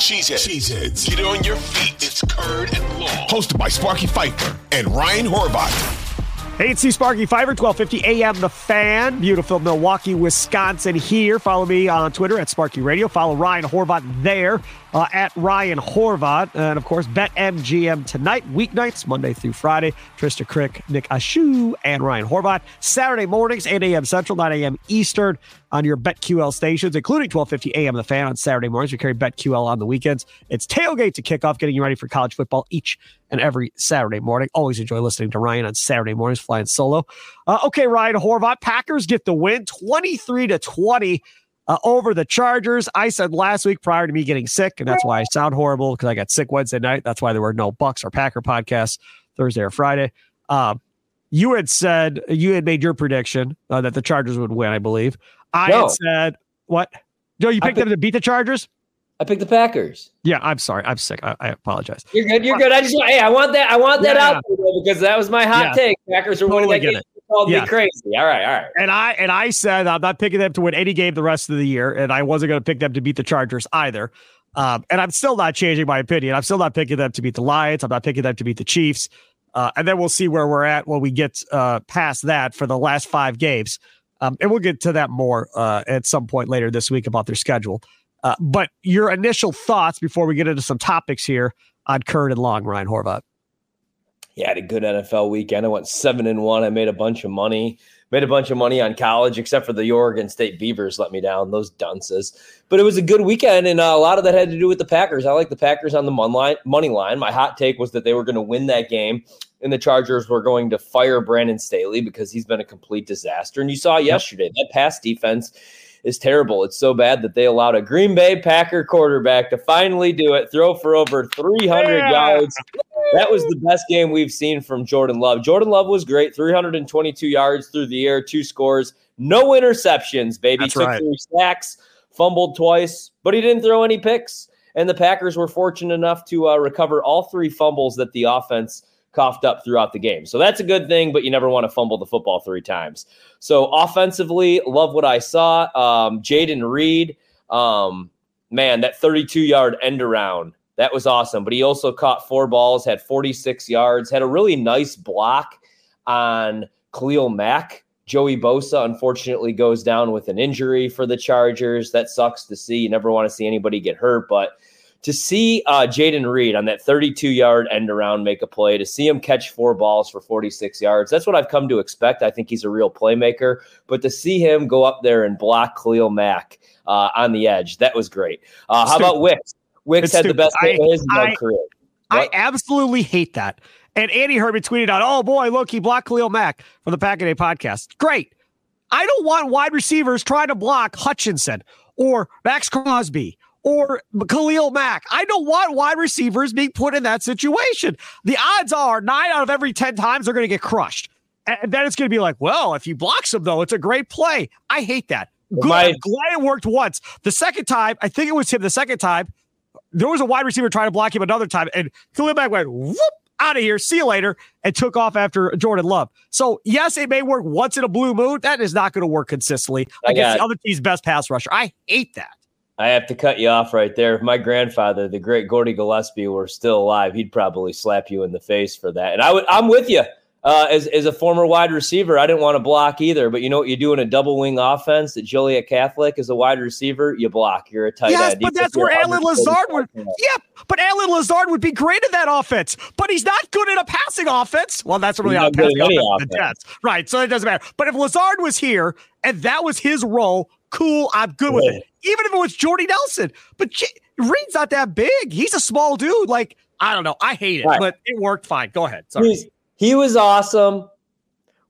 Cheeseheads. Cheeseheads. Get on your feet. It's Curd and Long. Hosted by Sparky Fifer and Ryan Horvat. Hey, it's Sparky Fifer, 1250 AM The Fan. Beautiful Milwaukee, Wisconsin here. Follow me on Twitter at Sparky Radio. Follow Ryan Horvat there uh, at Ryan Horvat. And of course, BetMGM tonight, weeknights, Monday through Friday. Trysta Krick, Nick Ashu, and Ryan Horvat. Saturday mornings, 8 a.m. Central, 9 a.m. Eastern on your BetQL stations, including 1250 a.m. The Fan on Saturday mornings. We carry BetQL on the weekends. It's tailgate to kickoff, getting you ready for college football each and every Saturday morning. Always enjoy listening to Ryan on Saturday mornings, flying solo. Uh, okay, Ryan Horvat, Packers get the win, 23 to 20. Uh, over the Chargers. I said last week prior to me getting sick, and that's why I sound horrible because I got sick Wednesday night. That's why there were no Bucks or Packer podcasts Thursday or Friday. Um, you had said you had made your prediction uh, that the Chargers would win, I believe. I No. had said what? No, you picked them to beat the Chargers. I picked the Packers. Yeah, I'm sorry. I'm sick. I, I apologize. You're good. You're good. I just hey, I want that. I want that Yeah, out because that was my hot Yeah. take. Packers are winning that game. it. Called Yeah. me crazy. All right. All right. And I and I said I'm not picking them to win any game the rest of the year, and I wasn't going to pick them to beat the Chargers either. Um, and I'm still not changing my opinion. I'm still not picking them to beat the Lions. I'm not picking them to beat the Chiefs. Uh, and then we'll see where we're at when we get uh, past that for the last five games. Um, and we'll get to that more uh, at some point later this week about their schedule. Uh, but your initial thoughts before we get into some topics here on Curd and Long, Ryan Horvat. Yeah, I had a good NFL weekend. I went seven and one. I made a bunch of money. Made a bunch of money on college, except for the Oregon State Beavers let me down. Those dunces. But it was a good weekend, and uh, a lot of that had to do with the Packers. I like the Packers on the money line. My hot take was that they were going to win that game, and the Chargers were going to fire Brandon Staley because he's been a complete disaster. And you saw yesterday that pass defense is terrible. It's so bad that they allowed a Green Bay Packer quarterback to finally do it, throw for over 300 Yeah. yards. That was the best game we've seen from Jordan Love. Jordan Love was great, 322 yards through the air, two scores, no interceptions, baby. That's Took right. three sacks, fumbled twice, but he didn't throw any picks. And the Packers were fortunate enough to uh, recover all three fumbles that the offense coughed up throughout the game. So that's a good thing, but you never want to fumble the football three times. So offensively, love what I saw. Um, Jayden Reed, um, man, that 32 yard end around, that was awesome. But he also caught four balls, had 46 yards, had a really nice block on Khalil Mack. Joey Bosa unfortunately goes down with an injury for the Chargers. That sucks to see. You never want to see anybody get hurt, but to see uh, Jayden Reed on that 32 yard end around make a play, to see him catch four balls for 46 yards, that's what I've come to expect. I think he's a real playmaker. But to see him go up there and block Khalil Mack uh, on the edge, that was great. Uh, how about Wicks? Wicks It's had the best game I- of his I- career. I absolutely hate that. And Andy heard me tweeted out, oh boy, look, he blocked Khalil Mack from the Pack a Day podcast. Great. I don't want wide receivers trying to block Hutchinson or Maxx Crosby or Khalil Mack. I don't want wide receivers being put in that situation. The odds are nine out of every 10 times they're going to get crushed. And then it's going to be like, well, if you blocks them, though, it's a great play. I hate that. Good. My- glad it worked once. The second time, I think it was him the second time, there was a wide receiver trying to block him another time, and Khalil Mack went whoop out of here, see you later, and took off after Jordan Love. So, yes, it may work once in a blue moon. That is not going to work consistently against the other team's best pass rusher. I hate that. I have to cut you off right there. If my grandfather, the great Gordy Gillespie, were still alive, he'd probably slap you in the face for that. And I would, I'm with you. Uh, as, as a former wide receiver, I didn't want to block either. But you know what you do in a double wing offense at Joliet Catholic as a wide receiver? You block. You're a tight yes, end. but that's where Allen Lazard would. Yeah, but Allen Lazard would be great in that offense. But he's not good in a passing offense. Well, that's really not, passing offense. offense. Right. So it doesn't matter. But if Lazard was here and that was his role, cool. I'm good with it. Even if it was Jordy Nelson. But J- Reed's not that big. He's a small dude. Like I don't know. I hate it, right. but it worked fine. Go ahead. Sorry. He's- he was awesome.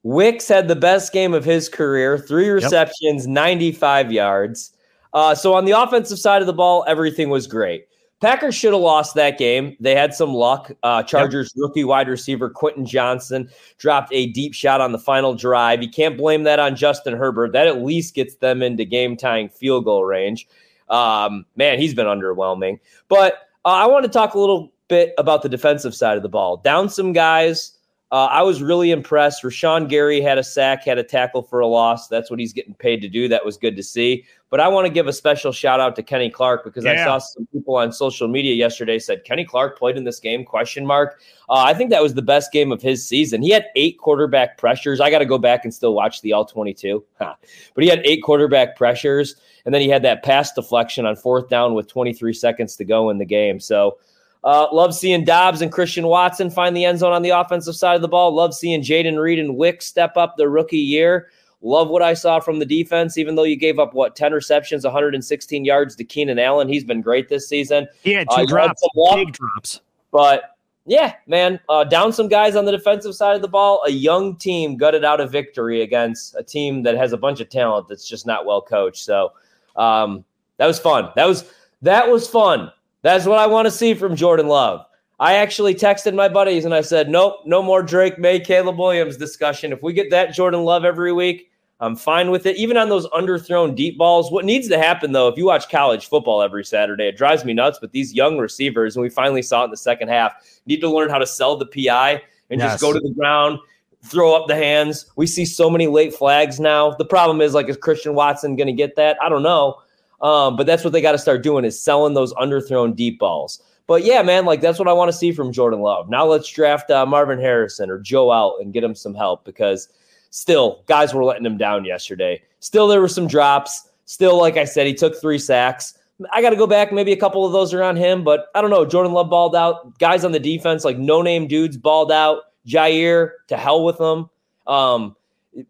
Wicks had the best game of his career three receptions, yep. 95 yards. Uh, so on the offensive side of the ball, everything was great. Packers should have lost that game. They had some luck. Uh, Chargers yep. rookie wide receiver Quentin Johnston dropped a deep shot on the final drive. You can't blame that on Justin Herbert. That at least gets them into game tying field goal range. Um, man, he's been underwhelming. But uh, I want to talk a little bit about the defensive side of the ball. Down some guys. Uh, I was really impressed. Rashan Gary had a sack, had a tackle for a loss. That's what he's getting paid to do. That was good to see. But I want to give a special shout out to Kenny Clark because yeah. I saw some people on social media yesterday said Kenny Clark played in this game? Question mark. Uh, I think that was the best game of his season. He had eight quarterback pressures. I got to go back and still watch the all twenty two, but he had eight quarterback pressures, and then he had that pass deflection on fourth down with twenty three seconds to go in the game. So. Uh, love seeing Doubs and Christian Watson find the end zone on the offensive side of the ball. Love seeing Jayden Reed and Wick step up the rookie year. Love what I saw from the defense, even though you gave up what 10 receptions, 116 yards to Keenan Allen. He's been great this season. He had two uh, drops, had big drops. But yeah, man, uh, down some guys on the defensive side of the ball. A young team gutted out a victory against a team that has a bunch of talent that's just not well coached. So um, that was fun. That was that was fun. That's what I want to see from Jordan Love. I actually texted my buddies and I said, nope, no more Drake Maye, Caleb Williams discussion. If we get that Jordan Love every week, I'm fine with it. Even on those underthrown deep balls. What needs to happen, though, if you watch college football every Saturday, it drives me nuts. But these young receivers, and we finally saw it in the second half, need to learn how to sell the PI and yes. just go to the ground, throw up the hands. We see so many late flags now. The problem is, like, is Christian Watson going to get that? I don't know. Um, but that's what they got to start doing is selling those underthrown deep balls. But yeah, man, like that's what I want to see from Jordan Love. Now let's draft uh, Marvin Harrison or Joe Alt and get him some help because still, guys were letting him down yesterday. Still, there were some drops. Still, like I said, he took three sacks. I got to go back. Maybe a couple of those are on him, but I don't know. Jordan Love balled out. Guys on the defense, like no name dudes, balled out. Jaire, to hell with them. Um,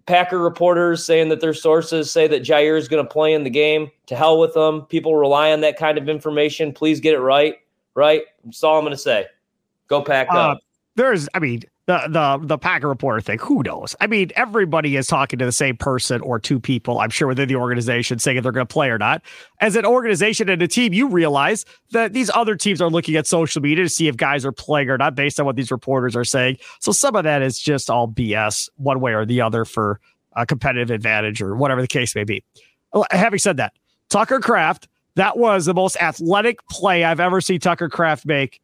Packer reporters saying that their sources say that Jaire is going to play in the game. To hell with them. People rely on that kind of information. Please get it right. Right. That's all I'm going to say. Go pack uh, up. There's, I mean, the the the Packer reporter thing. Who knows? I mean, everybody is talking to the same person or two people. I'm sure within the organization saying if they're going to play or not. As an organization and a team, you realize that these other teams are looking at social media to see if guys are playing or not based on what these reporters are saying. So some of that is just all BS, one way or the other, for a competitive advantage or whatever the case may be. Having said that, Tucker Kraft, that was the most athletic play I've ever seen Tucker Kraft make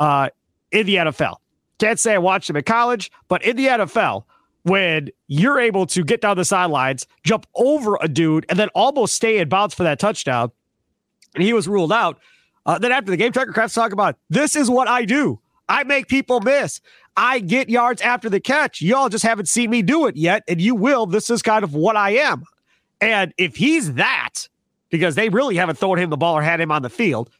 uh, in the NFL. Can't say I watched him in college, but in the NFL, when you're able to get down the sidelines, jump over a dude, and then almost stay in bounds for that touchdown, and he was ruled out. Uh, then after the game, Tucker Kraft's talking about this is what I do. I make people miss. I get yards after the catch. Y'all just haven't seen me do it yet, and you will. This is kind of what I am. And if he's that, because they really haven't thrown him the ball or had him on the field,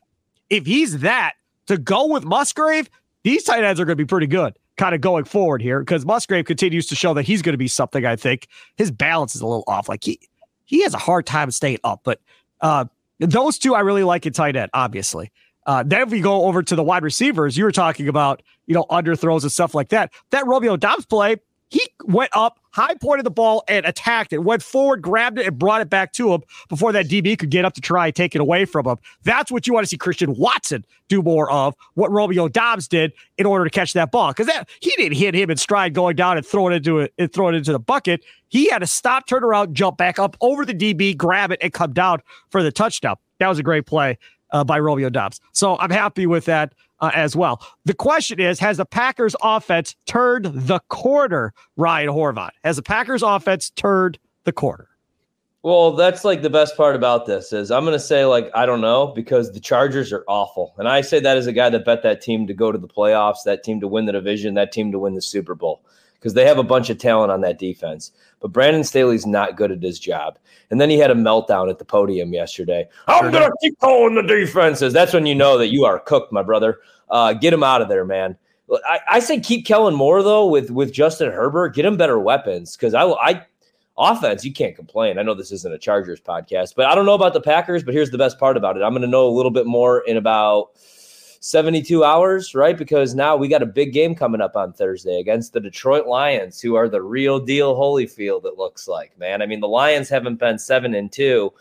if he's that, to go with Musgrave, these tight ends are going to be pretty good kind of going forward here because Musgrave continues to show that he's going to be something. I think his balance is a little off. Like he he has a hard time staying up, but uh, those two I really like in tight end, obviously. Uh, then if we go over to the wide receivers, you were talking about, you know, underthrows and stuff like that. That Romeo Doubs play, he went up, high pointed the ball and attacked it, went forward, grabbed it, and brought it back to him before that DB could get up to try and take it away from him. That's what you want to see Christian Watson do more of, what Romeo Doubs did in order to catch that ball. Because that he didn't hit him in stride going down and throw it into it and throw it into the bucket. He had to stop, turn around, jump back up over the DB, grab it, and come down for the touchdown. That was a great play uh, by Romeo Doubs. So I'm happy with that. Uh, as well. The question is Has the Packers offense turned the corner, Ryan Horvat? Has the Packers offense turned the corner? Well, that's like the best part about this is I'm going to say like I don't know because the Chargers are awful. And I say that as a guy that bet that team to go to the playoffs, that team to win the division, that team to win the Super Bowl because they have a bunch of talent on that defense. But Brandon Staley's not good at his job. And then he had a meltdown at the podium yesterday. I'm going to keep calling the defenses. That's when you know that you are cooked, my brother. Uh, get him out of there, man. I, I say keep Kellen Moore though with with Justin Herbert. Get him better weapons because I I offense, you can't complain. I know this isn't a Chargers podcast, but I don't know about the Packers. But here's the best part about it I'm going to know a little bit more in about 72 hours, right? Because now we got a big game coming up on Thursday against the Detroit Lions, who are the real deal Holyfield, it looks like, man. I mean, the Lions haven't been seven and two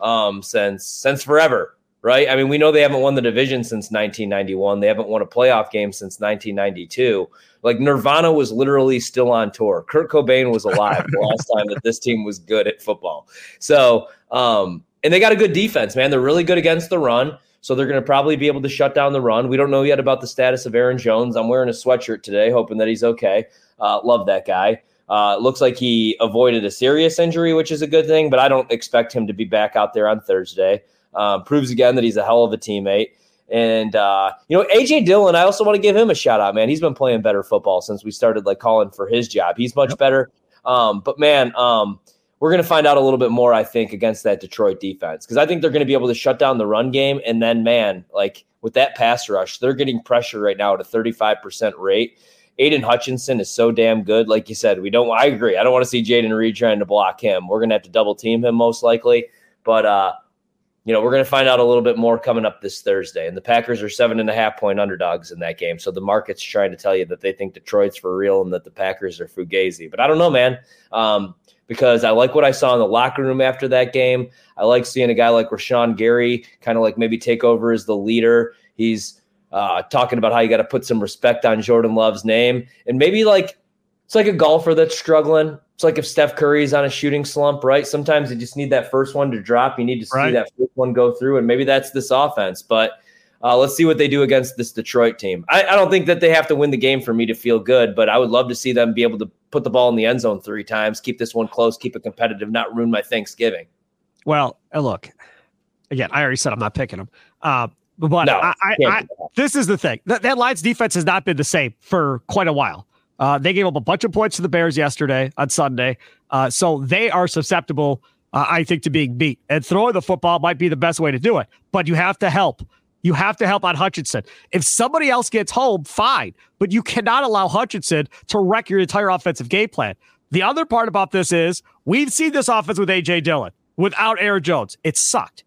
um, since since forever right? I mean, we know they haven't won the division since 1991. They haven't won a playoff game since 1992. Like Nirvana was literally still on tour. Kurt Cobain was alive the last time that this team was good at football. So, um, and they got a good defense, man. They're really good against the run. So they're going to probably be able to shut down the run. We don't know yet about the status of Aaron Jones. I'm wearing a sweatshirt today, hoping that he's okay. Uh, love that guy. Uh, looks like he avoided a serious injury, which is a good thing, but I don't expect him to be back out there on Thursday. Um, proves again that he's a hell of a teammate. And uh, you know, AJ Dillon, I also want to give him a shout out, man. He's been playing better football since we started like calling for his job. He's much yep. better. Um, but man, um, we're going to find out a little bit more, I think, against that Detroit defense because I think they're going to be able to shut down the run game. And then, man, like with that pass rush, they're getting pressure right now at a 35% rate. Aidan Hutchinson is so damn good. Like you said, we don't, I agree. I don't want to see Jayden Reed trying to block him. We're going to have to double team him most likely. But uh, you know, we're going to find out a little bit more coming up this Thursday. And the Packers are seven and a half point underdogs in that game. So the market's trying to tell you that they think Detroit's for real and that the Packers are fugazi. But I don't know, man, um, because I like what I saw in the locker room after that game. I like seeing a guy like Rashan Gary kind of like maybe take over as the leader. He's uh, talking about how you got to put some respect on Jordan Love's name. And maybe like it's like a golfer that's struggling it's like if Steph Curry's on a shooting slump, right? Sometimes you just need that first one to drop. You need to see right. that first one go through, and maybe that's this offense. But uh, let's see what they do against this Detroit team. I, I, don't think that they have to win the game for me to feel good, but I would love to see them be able to put the ball in the end zone three times, keep this one close, keep it competitive, not ruin my Thanksgiving. Well, look, again, I already said I'm not picking them. Uh, but no, I, I, I, this is the thing. That, that Lions defense has not been the same for quite a while. Uh, they gave up a bunch of points to the Bears yesterday on Sunday. Uh, so they are susceptible, uh, I think, to being beat. And throwing the football might be the best way to do it, but you have to help. You have to help out Hutchinson. If somebody else gets home, fine, but you cannot allow Hutchinson to wreck your entire offensive game plan. The other part about this is we've seen this offense with A.J. Dillon without Aaron Jones. It sucked.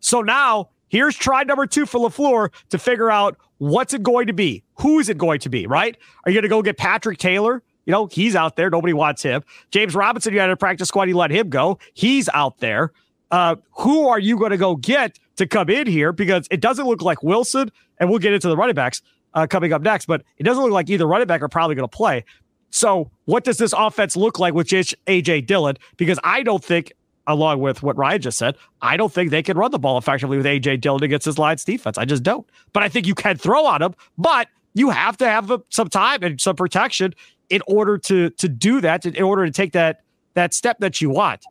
So now here's try number two for LaFleur to figure out What's it going to be? Who is it going to be, right? Are you going to go get Patrick Taylor? You know, he's out there. Nobody wants him. James Robinson, you had a practice squad. You let him go. He's out there. Uh, who are you going to go get to come in here? Because it doesn't look like Wilson, and we'll get into the running backs uh, coming up next, but it doesn't look like either running back are probably going to play. So, what does this offense look like with AJ Dillon? Because I don't think along with what Ryan just said, I don't think they can run the ball effectively with AJ Dillon against his Lions defense. I just don't. But I think you can throw on him, but you have to have some time and some protection in order to to do that, in order to take that that step that you want.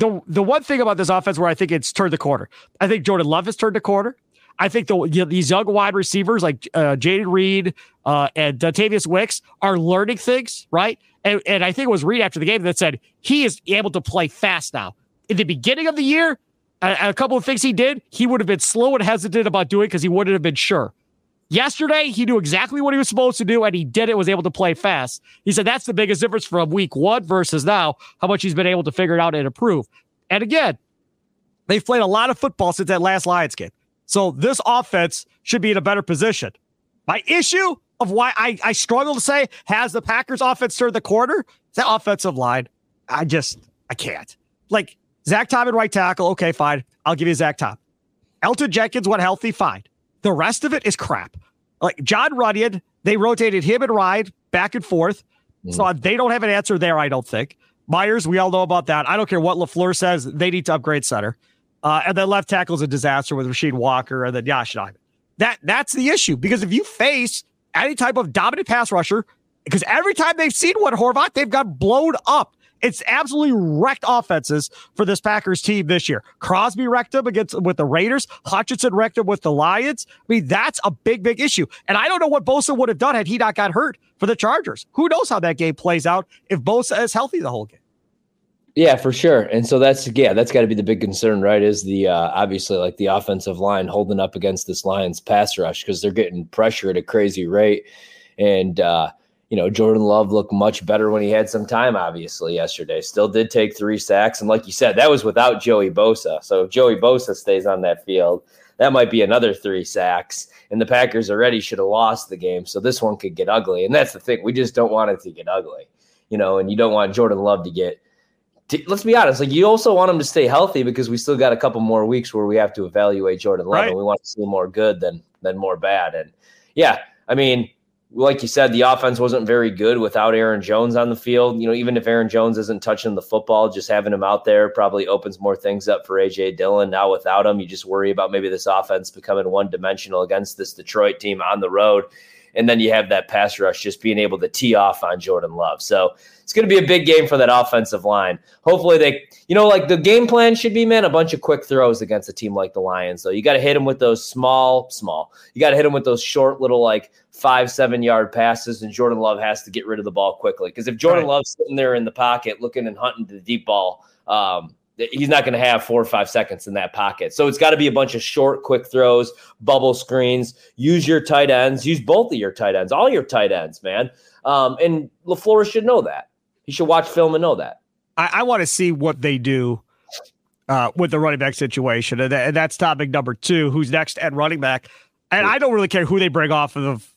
The the one thing about this offense where I think it's turned the corner, I think Jordan Love has turned the corner. I think the you know, these young wide receivers like uh, Jayden Reed uh, and Dontayvion Wicks are learning things, right? And, and I think it was Reed after the game that said he is able to play fast now in the beginning of the year, a, a couple of things he did, he would have been slow and hesitant about doing because he wouldn't have been sure. Yesterday, he knew exactly what he was supposed to do, and he did it, was able to play fast. He said that's the biggest difference from week one versus now, how much he's been able to figure it out and improve. And again, they've played a lot of football since that last Lions game. So this offense should be in a better position. My issue of why I, I struggle to say has the Packers offense turned the corner? That offensive line. I just I can't. Like Zach Tom and right tackle. Okay, fine. I'll give you Zach Tom. Elgton Jenkins went healthy. Fine. The rest of it is crap. Like Jon Runyan, they rotated him and Ryan back and forth. Mm. So they don't have an answer there, I don't think. Myers, we all know about that. I don't care what LaFleur says. They need to upgrade center. Uh, and then left tackle is a disaster with Rasheed Walker and then Yosh That that's the issue because if you face any type of dominant pass rusher, because every time they've seen one Horvat, they've got blown up. It's absolutely wrecked offenses for this Packers team this year. Crosby wrecked them against with the Raiders. Hutchinson wrecked them with the Lions. I mean, that's a big, big issue. And I don't know what Bosa would have done had he not got hurt for the Chargers. Who knows how that game plays out if Bosa is healthy the whole game. Yeah, for sure. And so that's yeah, that's got to be the big concern, right? Is the uh, obviously like the offensive line holding up against this Lions pass rush because they're getting pressure at a crazy rate, and uh, you know, Jordan Love looked much better when he had some time, obviously, yesterday. Still did take three sacks. And like you said, that was without Joey Bosa. So if Joey Bosa stays on that field, that might be another three sacks. And the Packers already should have lost the game. So this one could get ugly. And that's the thing. We just don't want it to get ugly, you know, and you don't want Jordan Love to get. let's be honest. Like you also want him to stay healthy because we still got a couple more weeks where we have to evaluate Jordan Love, right. and we want to see more good than than more bad. And yeah, I mean, like you said, the offense wasn't very good without Aaron Jones on the field. You know, even if Aaron Jones isn't touching the football, just having him out there probably opens more things up for AJ Dillon. Now without him, you just worry about maybe this offense becoming one dimensional against this Detroit team on the road. And then you have that pass rush just being able to tee off on Jordan Love. So it's going to be a big game for that offensive line. Hopefully, they, you know, like the game plan should be, man, a bunch of quick throws against a team like the Lions. So you got to hit them with those small, small. You got to hit them with those short little, like five, seven yard passes. And Jordan Love has to get rid of the ball quickly. Because if Jordan right. Love's sitting there in the pocket looking and hunting the deep ball, um, he's not going to have four or five seconds in that pocket. So it's got to be a bunch of short, quick throws, bubble screens. Use your tight ends. Use both of your tight ends, all your tight ends, man. Um, and LaFleur should know that. He should watch film and know that. I, I want to see what they do uh, with the running back situation, and, and, that's topic number two. Who's next at running back? And I don't really care who they bring off of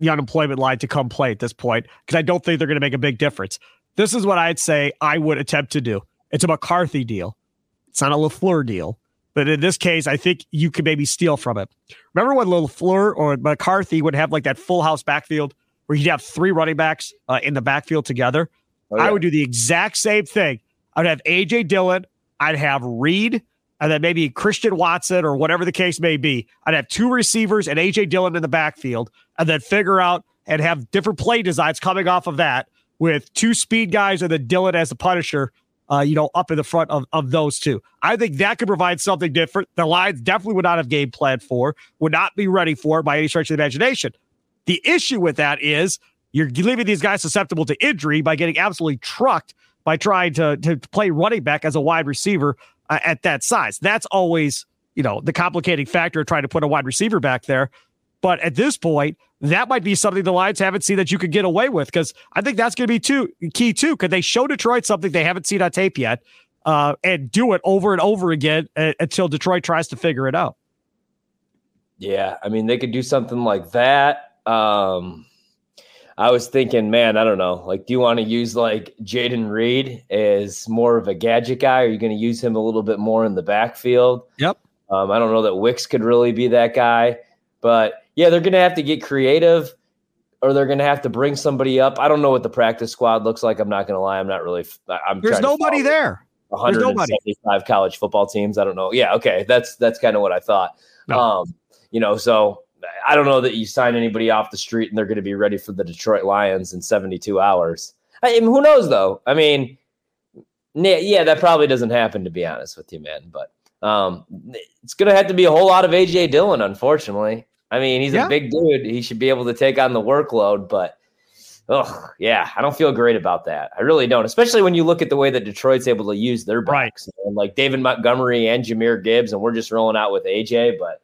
the unemployment line to come play at this point because I don't think they're going to make a big difference. This is what I'd say I would attempt to do it's a McCarthy deal. It's not a LaFleur deal. But in this case, I think you could maybe steal from it. Remember when LaFleur or McCarthy would have like that full house backfield where you'd have three running backs uh, in the backfield together? Oh, yeah. I would do the exact same thing. I'd have AJ Dillon, I'd have Reed, and then maybe Christian Watson or whatever the case may be. I'd have two receivers and AJ Dillon in the backfield, and then figure out and have different play designs coming off of that with two speed guys and then Dillon as a punisher uh, you know, up in the front of, of those two. I think that could provide something different. The Lions definitely would not have game plan for, would not be ready for by any stretch of the imagination. The issue with that is you're leaving these guys susceptible to injury by getting absolutely trucked by trying to, to play running back as a wide receiver uh, at that size. That's always, you know, the complicating factor of trying to put a wide receiver back there. But at this point, that might be something the Lions haven't seen that you could get away with because I think that's going to be too key too. Could they show Detroit something they haven't seen on tape yet, uh, and do it over and over again uh, until Detroit tries to figure it out? Yeah, I mean they could do something like that. Um, I was thinking, man, I don't know. Like, do you want to use like Jayden Reed as more of a gadget guy? Are you going to use him a little bit more in the backfield? Yep. Um, I don't know that Wicks could really be that guy, but yeah, they're going to have to get creative or they're going to have to bring somebody up. I don't know what the practice squad looks like. I'm not going to lie. I'm not really. I'm. There's nobody there. 175 college football teams. I don't know. Yeah, okay. That's that's kind of what I thought. No. Um, you know, so I don't know that you sign anybody off the street and they're going to be ready for the Detroit Lions in 72 hours. I mean, who knows though? I mean, yeah, that probably doesn't happen to be honest with you, man. But um, it's going to have to be a whole lot of AJ Dillon, unfortunately. I mean, he's yeah. a big dude. He should be able to take on the workload, but oh yeah, I don't feel great about that. I really don't, especially when you look at the way that Detroit's able to use their backs right. and like David Montgomery and Jahmyr Gibbs, and we're just rolling out with AJ. But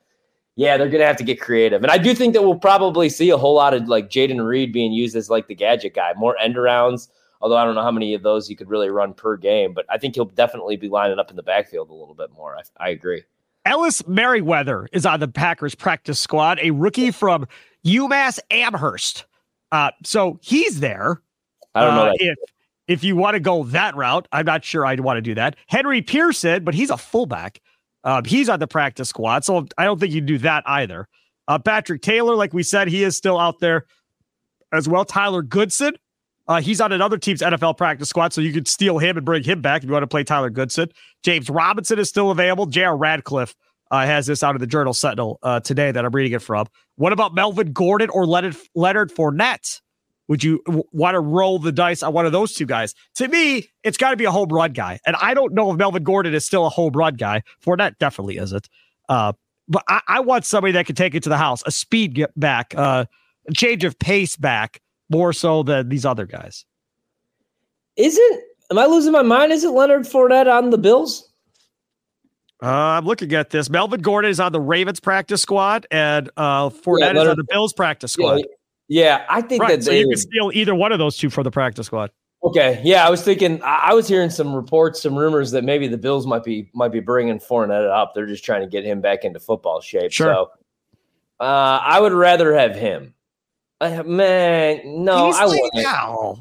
yeah, they're gonna have to get creative, and I do think that we'll probably see a whole lot of like Jayden Reed being used as like the gadget guy, more end arounds. Although I don't know how many of those you could really run per game, but I think he'll definitely be lining up in the backfield a little bit more. I, I agree. Ellis Merriweather is on the Packers practice squad, a rookie from UMass Amherst. Uh, so he's there. I don't know uh, if if you want to go that route. I'm not sure I'd want to do that. Henry Pearson, but he's a fullback. Uh, he's on the practice squad, so I don't think you do that either. Uh, Patrick Taylor, like we said, he is still out there as well. Tyler Goodson, uh, he's on another team's NFL practice squad, so you could steal him and bring him back if you want to play Tyler Goodson. James Robinson is still available. J.R. Radcliffe uh, has this out of the Journal Sentinel uh, today that I'm reading it from. What about Melvin Gordon or Leonard, Leonard Fournette? Would you w- want to roll the dice on one of those two guys? To me, it's got to be a home run guy. And I don't know if Melvin Gordon is still a home run guy. Fournette definitely isn't. Uh, but I, I, want somebody that can take it to the house, a speed get back, uh, a change of pace back, more so than these other guys. Isn't am I losing my mind? Isn't Leonard Fournette on the Bills? Uh, I'm looking at this. Melvin Gordon is on the Ravens practice squad, and uh, Fournette yeah, is on the Bills practice squad. Yeah, yeah, I think right, that so you would, can steal either one of those two for the practice squad. Okay, yeah, I was thinking. I was hearing some reports, some rumors that maybe the Bills might be might be bringing Fournette up. They're just trying to get him back into football shape. Sure. So, uh, I would rather have him. Uh, man, no, He's I wouldn't.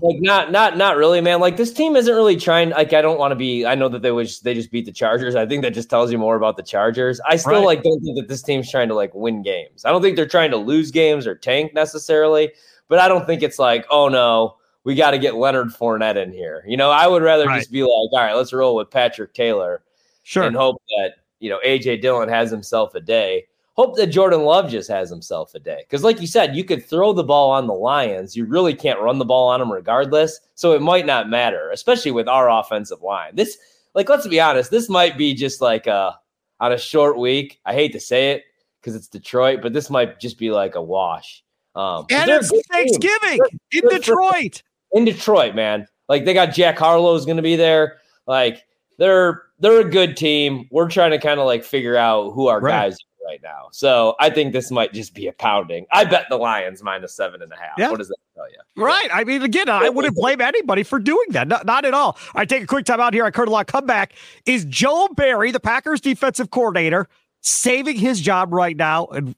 Like not, not, not really, man. Like this team isn't really trying. Like I don't want to be. I know that they was they just beat the Chargers. I think that just tells you more about the Chargers. I still right. like don't think that this team's trying to like win games. I don't think they're trying to lose games or tank necessarily. But I don't think it's like, oh no, we got to get Leonard Fournette in here. You know, I would rather right. just be like, all right, let's roll with Patrick Taylor, sure, and hope that you know AJ Dillon has himself a day hope that Jordan Love just has himself a day. Because, like you said, you could throw the ball on the Lions. You really can't run the ball on them regardless. So it might not matter, especially with our offensive line. This, like, let's be honest, this might be just like a on a short week. I hate to say it because it's Detroit, but this might just be like a wash. Um, and it's Thanksgiving in Detroit. In Detroit, man. Like they got Jack Harlow's going to be there. Like they're they're a good team. We're trying to kind of like figure out who our right. guys right now. So I think this might just be a pounding. I bet the Lions minus seven and a half. Yeah. What does that tell you? Right. I mean, again, I wouldn't blame anybody for doing that. Not, not at all. I take a quick time out here. I heard a lot comeback. Is Joe Barry, the Packers defensive coordinator, saving his job right now and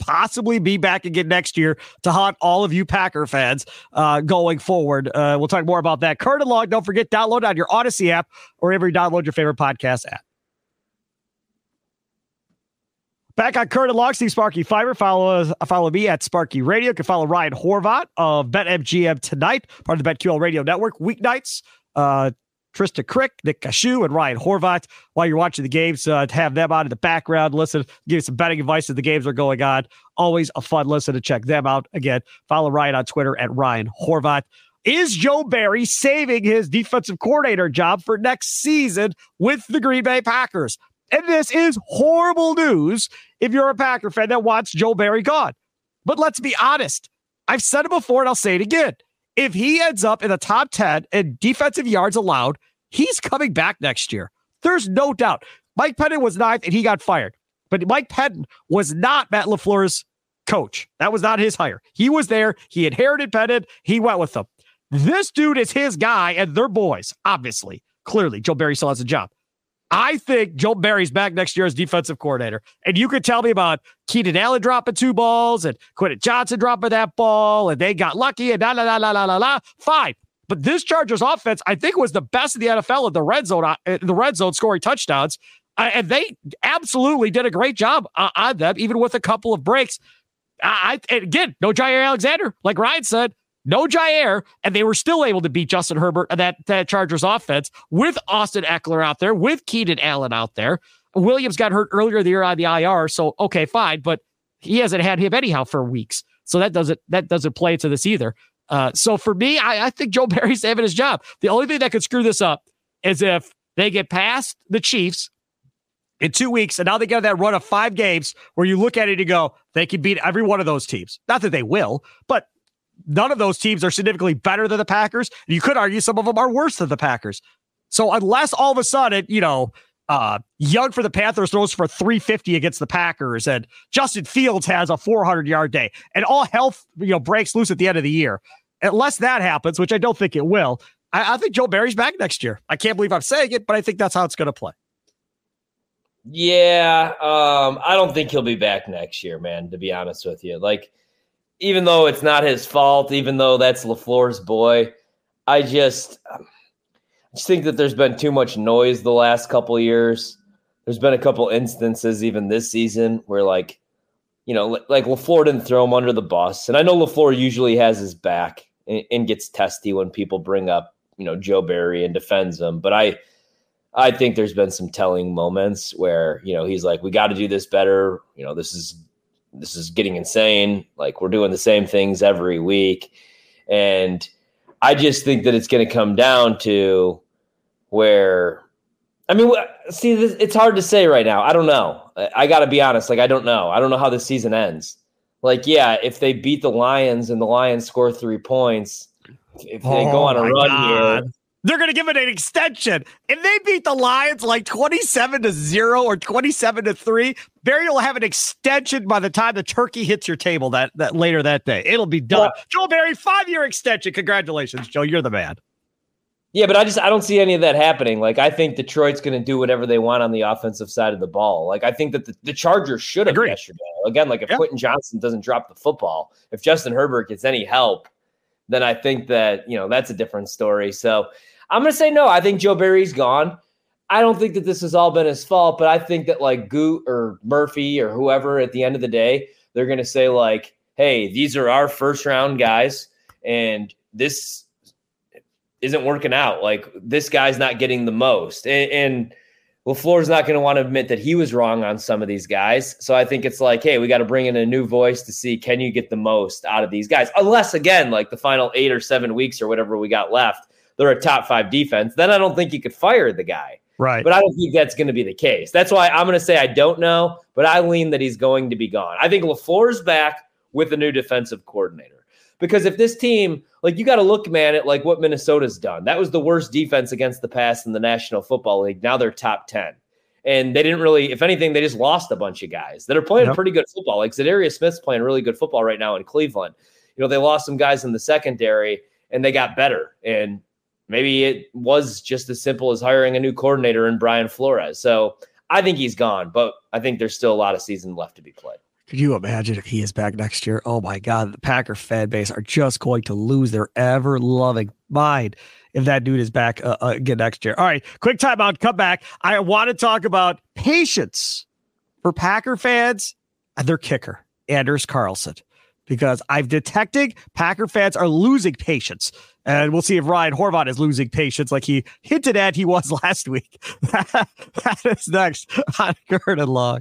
possibly be back again next year to haunt all of you Packer fans uh, going forward. Uh, we'll talk more about that. Curd and don't forget, download on your Audacy app or wherever you download your favorite podcast app. Back on Curd and Long, Steve Sparky Fifer. Follow us, follow me at Sparky Radio. You can follow Ryan Horvat of BetMGM tonight, part of the BetQL Radio Network. Weeknights, uh, Trysta Krick, Nick Kashu, and Ryan Horvat. While you're watching the games, uh, to have them on in the background, listen, give you some betting advice as the games are going on. Always a fun listen to check them out. Again, follow Ryan on Twitter at Ryan Horvat. Is Joe Barry saving his defensive coordinator job for next season with the Green Bay Packers? And this is horrible news if you're a Packer fan that wants Joe Barry gone. But let's be honest. I've said it before and I'll say it again. If he ends up in the top 10 in defensive yards allowed, he's coming back next year. There's no doubt. Mike Pettine was ninth and he got fired. But Mike Pettine was not Matt LaFleur's coach. That was not his hire. He was there. He inherited Pettine. He went with them. This dude is his guy and they're boys, obviously. Clearly, Joe Barry still has a job. I think Joe Barry's back next year as defensive coordinator. And you could tell me about Keenan Allen dropping two balls and Quentin Johnston dropping that ball, and they got lucky and la la la la la la la. Fine. But this Chargers offense, I think, was the best in the NFL in the red zone, uh, in the red zone scoring touchdowns. Uh, and they absolutely did a great job uh, on them, even with a couple of breaks. I, I again, no Jaire Alexander, like Ryan said, no Jaire, and they were still able to beat Justin Herbert and that, that Chargers offense with Austin Ekeler out there, with Keenan Allen out there. Williams got hurt earlier the year on the IR, so okay, fine, but he hasn't had him anyhow for weeks, so that doesn't that doesn't play into this either. Uh, so for me, I, I think Joe Barry's saving his job. The only thing that could screw this up is if they get past the Chiefs in two weeks, and now they get that run of five games where you look at it and go, they can beat every one of those teams. Not that they will, but none of those teams are significantly better than the Packers. You could argue some of them are worse than the Packers. So unless all of a sudden, you know, uh, Young for the Panthers throws for 350 against the Packers, and Justin Fields has a 400 yard day, and all health you know breaks loose at the end of the year. Unless that happens, which I don't think it will, I, I think Joe Barry's back next year. I can't believe I'm saying it, but I think that's how it's going to play. Yeah, um, I don't think he'll be back next year, man. To be honest with you, like even though it's not his fault, even though that's LaFleur's boy, I just I just think that there's been too much noise the last couple years. There's been a couple instances even this season where like you know, like LaFleur didn't throw him under the bus. And I know LaFleur usually has his back and, and gets testy when people bring up, you know, Joe Barry and defends him. But I I think there's been some telling moments where, you know, he's like, we got to do this better. You know, this is this is getting insane. Like we're doing the same things every week. And I just think that it's going to come down to where I mean, see, this, it's hard to say right now. I don't know. I, I got to be honest. Like, I don't know. I don't know how this season ends. Like, yeah, if they beat the Lions and the Lions score three points, if they oh go on a run God. here, they're going to give it an extension. If they beat the Lions like 27 to 0 or 27 to 3, Barry will have an extension by the time the turkey hits your table that, that later that day. It'll be done. Well, Joe Barry, five year extension. Congratulations, Joe. You're the man. Yeah, but I just I don't see any of that happening. Like I think Detroit's going to do whatever they want on the offensive side of the ball. Like I think that the, the Chargers should have yesterday. Again, like if yeah. Quentin Johnston doesn't drop the football, if Justin Herbert gets any help, then I think that you know that's a different story. So I'm going to say no. I think Joe Barry's gone. I don't think that this has all been his fault, but I think that like Gute or Murphy or whoever at the end of the day, they're going to say like, "Hey, these are our first round guys, and this." isn't working out. Like this guy's not getting the most. And, and LaFleur's not going to want to admit that he was wrong on some of these guys. So I think it's like, hey, we got to bring in a new voice to see can you get the most out of these guys? Unless, again, like the final eight or seven weeks or whatever we got left, they're a top five defense. Then I don't think you could fire the guy. Right. But I don't think that's going to be the case. That's why I'm going to say I don't know, but I lean that he's going to be gone. I think LaFleur's back with a new defensive coordinator. Because if this team, like you got to look, man, at like what Minnesota's done. That was the worst defense against the pass in the National Football League. Now they're top 10. And they didn't really, if anything, they just lost a bunch of guys that are playing yep. pretty good football. Like Za'Darius Smith's playing really good football right now in Cleveland. You know, they lost some guys in the secondary and they got better. And maybe it was just as simple as hiring a new coordinator in Brian Flores. So I think he's gone, but I think there's still a lot of season left to be played. Could you imagine if he is back next year? Oh my God, the Packer fan base are just going to lose their ever loving mind if that dude is back uh, uh, again next year. All right, quick timeout. Come back. I want to talk about patience for Packer fans and their kicker, Anders Carlson, because I've detected Packer fans are losing patience. And we'll see if Ryan Horvat is losing patience like he hinted at he was last week. that is next on and Long.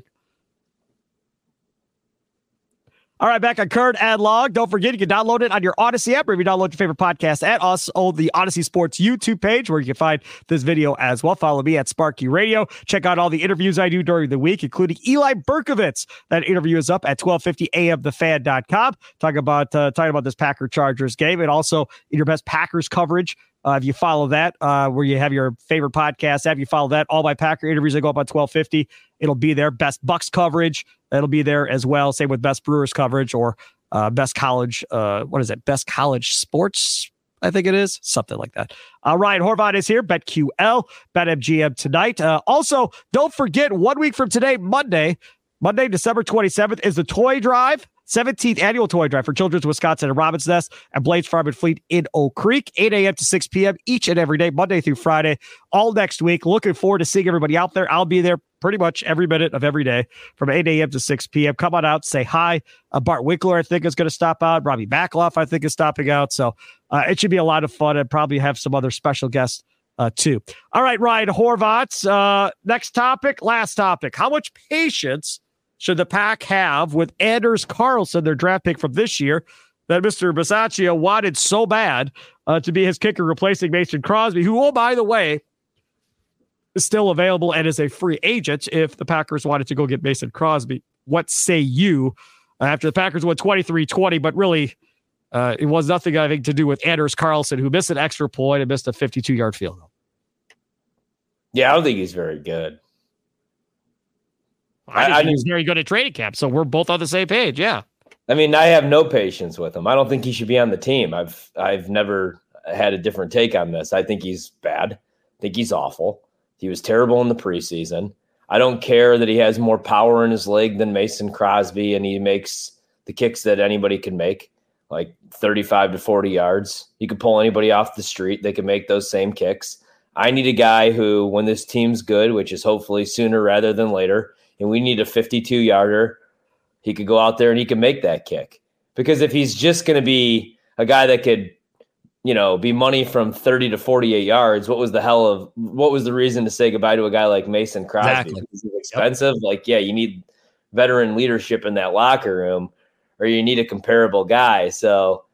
All right, back on Curd and Long. Don't forget, you can download it on your Audacy app or if you download your favorite podcast at us on the Audacy Sports YouTube page where you can find this video as well. Follow me at Sparky Radio. Check out all the interviews I do during the week, including Eli Berkovitz. That interview is up at 1250 amthefan.com. Talk about, uh, talking about this Packer Chargers game and also in your best Packers coverage uh, if you follow that, uh, where you have your favorite podcast, have you follow that, all my Packer interviews, I go up on 1250. It'll be there. Best Bucks coverage, it'll be there as well. Same with best Brewers coverage or uh, best college, uh, what is it? Best college sports, I think it is. Something like that. Uh, Ryan Horvat is here, BetQL, BetMGM tonight. Uh, also, don't forget, one week from today, Monday, Monday, December 27th, is the toy drive. 17th annual toy drive for Children's Wisconsin and Robin's Nest and Blain's Farm and Fleet in Oak Creek, 8 a.m. to 6 p.m. each and every day, Monday through Friday, all next week. Looking forward to seeing everybody out there. I'll be there pretty much every minute of every day from 8 a.m. to 6 p.m. Come on out, say hi. Uh, Bart Winkler, I think, is going to stop out. Robbie Backloff, I think, is stopping out. So uh, it should be a lot of fun and probably have some other special guests uh, too. All right, Ryan Horvat. Uh, next topic, last topic. How much patience should the pack have with Anders Carlson, their draft pick from this year, that Mr. Bisaccia wanted so bad uh, to be his kicker, replacing Mason Crosby, who, oh, by the way, is still available and is a free agent if the Packers wanted to go get Mason Crosby. What say you? After the Packers went 23 20, but really, uh, it was nothing, I think, to do with Anders Carlson, who missed an extra point and missed a 52 yard field goal. Yeah, I don't think he's very good. I, I, I he's very good at trading camp, so we're both on the same page. Yeah. I mean, I have no patience with him. I don't think he should be on the team. I've I've never had a different take on this. I think he's bad. I think he's awful. He was terrible in the preseason. I don't care that he has more power in his leg than Mason Crosby and he makes the kicks that anybody can make, like 35 to 40 yards. You could pull anybody off the street, they can make those same kicks. I need a guy who, when this team's good, which is hopefully sooner rather than later, and we need a 52 yarder, he could go out there and he can make that kick. Because if he's just going to be a guy that could you know, be money from 30 to 48 yards, what was the hell of what was the reason to say goodbye to a guy like Mason Crosby? Exactly. Expensive? Yep. Like, yeah, you need veteran leadership in that locker room, or you need a comparable guy. So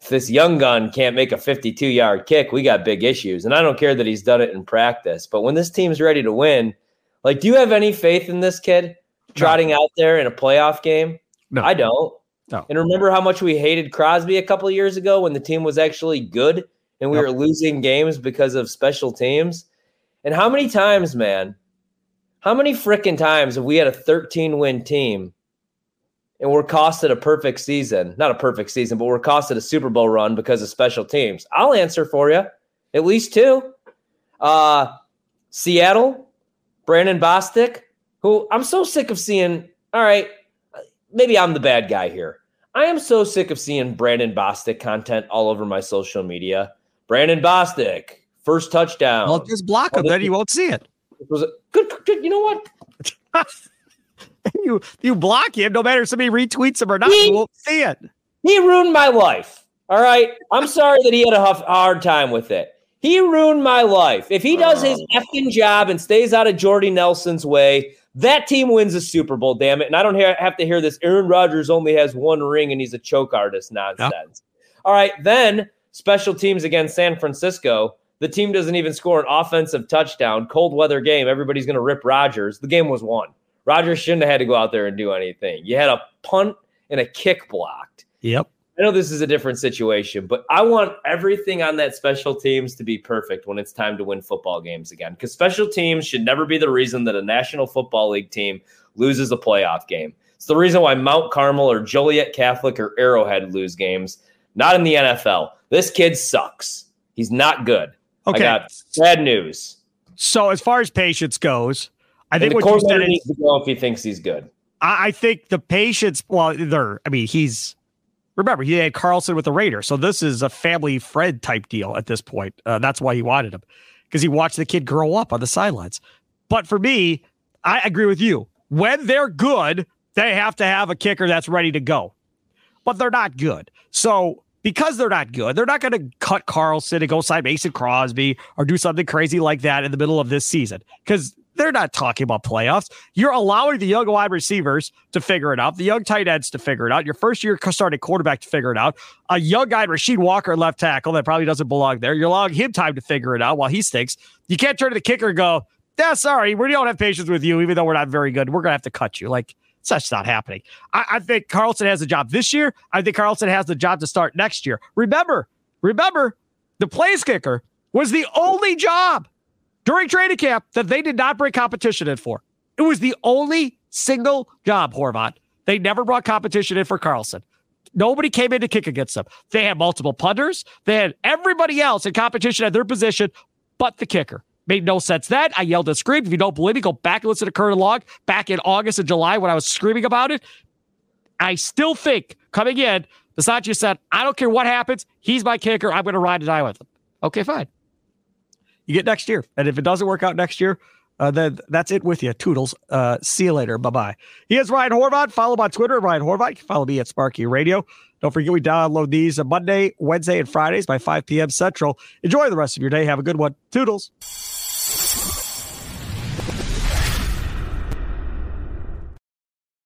if this young gun can't make a 52 yard kick, we got big issues. And I don't care that he's done it in practice, but when this team's ready to win, like, do you have any faith in this kid trotting no. out there in a playoff game? No, I don't. No. And remember how much we hated Crosby a couple of years ago when the team was actually good and we yep. were losing games because of special teams? And how many times, man, how many freaking times have we had a 13 win team and we're costed a perfect season? Not a perfect season, but we're costed a Super Bowl run because of special teams. I'll answer for you. At least two. Uh, Seattle, Brandon Bostick, who I'm so sick of seeing. All right, maybe I'm the bad guy here. I am so sick of seeing Brandon Bostick content all over my social media. Brandon Bostick, first touchdown. Well, just block him, oh, then you won't see it. Was it good, good? You know what? you you block him, no matter if somebody retweets him or not, he, you won't see it. He ruined my life. All right. I'm sorry that he had a hard time with it. He ruined my life. If he does his oh. effing job and stays out of Jordy Nelson's way, that team wins a Super Bowl, damn it. And I don't hear, have to hear this Aaron Rodgers only has one ring and he's a choke artist nonsense. Yep. All right, then special teams against San Francisco. The team doesn't even score an offensive touchdown. Cold weather game. Everybody's going to rip Rodgers. The game was won. Rodgers shouldn't have had to go out there and do anything. You had a punt and a kick blocked. Yep. I know this is a different situation, but I want everything on that special teams to be perfect when it's time to win football games again. Because special teams should never be the reason that a National Football League team loses a playoff game. It's the reason why Mount Carmel or Joliet Catholic or Arrowhead lose games, not in the NFL. This kid sucks. He's not good. Okay. I got bad news. So as far as patience goes, I think the what you said needs to go if he thinks he's good. I, I think the patience. Well, they're. I mean, he's remember he had Carlson with the Raiders, so this is a family friend type deal at this point. Uh, that's why he wanted him because he watched the kid grow up on the sidelines. But for me, I agree with you. When they're good, they have to have a kicker that's ready to go. But they're not good. So because they're not good, they're not going to cut Carlson and go sign Mason Crosby or do something crazy like that in the middle of this season because they're not talking about playoffs. You're allowing the young wide receivers to figure it out, the young tight ends to figure it out, your first year starting quarterback to figure it out, a young guy, Rasheed Walker, left tackle, that probably doesn't belong there. You're allowing him time to figure it out while he stinks. You can't turn to the kicker and go, yeah, sorry, we don't have patience with you, even though we're not very good. We're going to have to cut you. Like, such not happening. I, I think Carlson has a job this year. I think Carlson has the job to start next year. Remember, remember, the place kicker was the only job during training camp that they did not bring competition in for. It was the only single job, Horvat. They never brought competition in for Carlson. Nobody came in to kick against them. They had multiple punters. They had everybody else in competition at their position, but the kicker. Made no sense then. I yelled and screamed. If you don't believe me, go back and listen to Curd and Long back in August and July when I was screaming about it. I still think coming in, Bisaccia said, I don't care what happens. He's my kicker. I'm going to ride and die with him. Okay, fine you get next year. And if it doesn't work out next year, uh, then that's it with you. Toodles. Uh, see you later. Bye bye. He is Ryan Horvat. Follow him on Twitter, Ryan Horvat. Follow me at Sparky Radio. Don't forget, we download these on Monday, Wednesday, and Fridays by 5 p.m. Central. Enjoy the rest of your day. Have a good one. Toodles.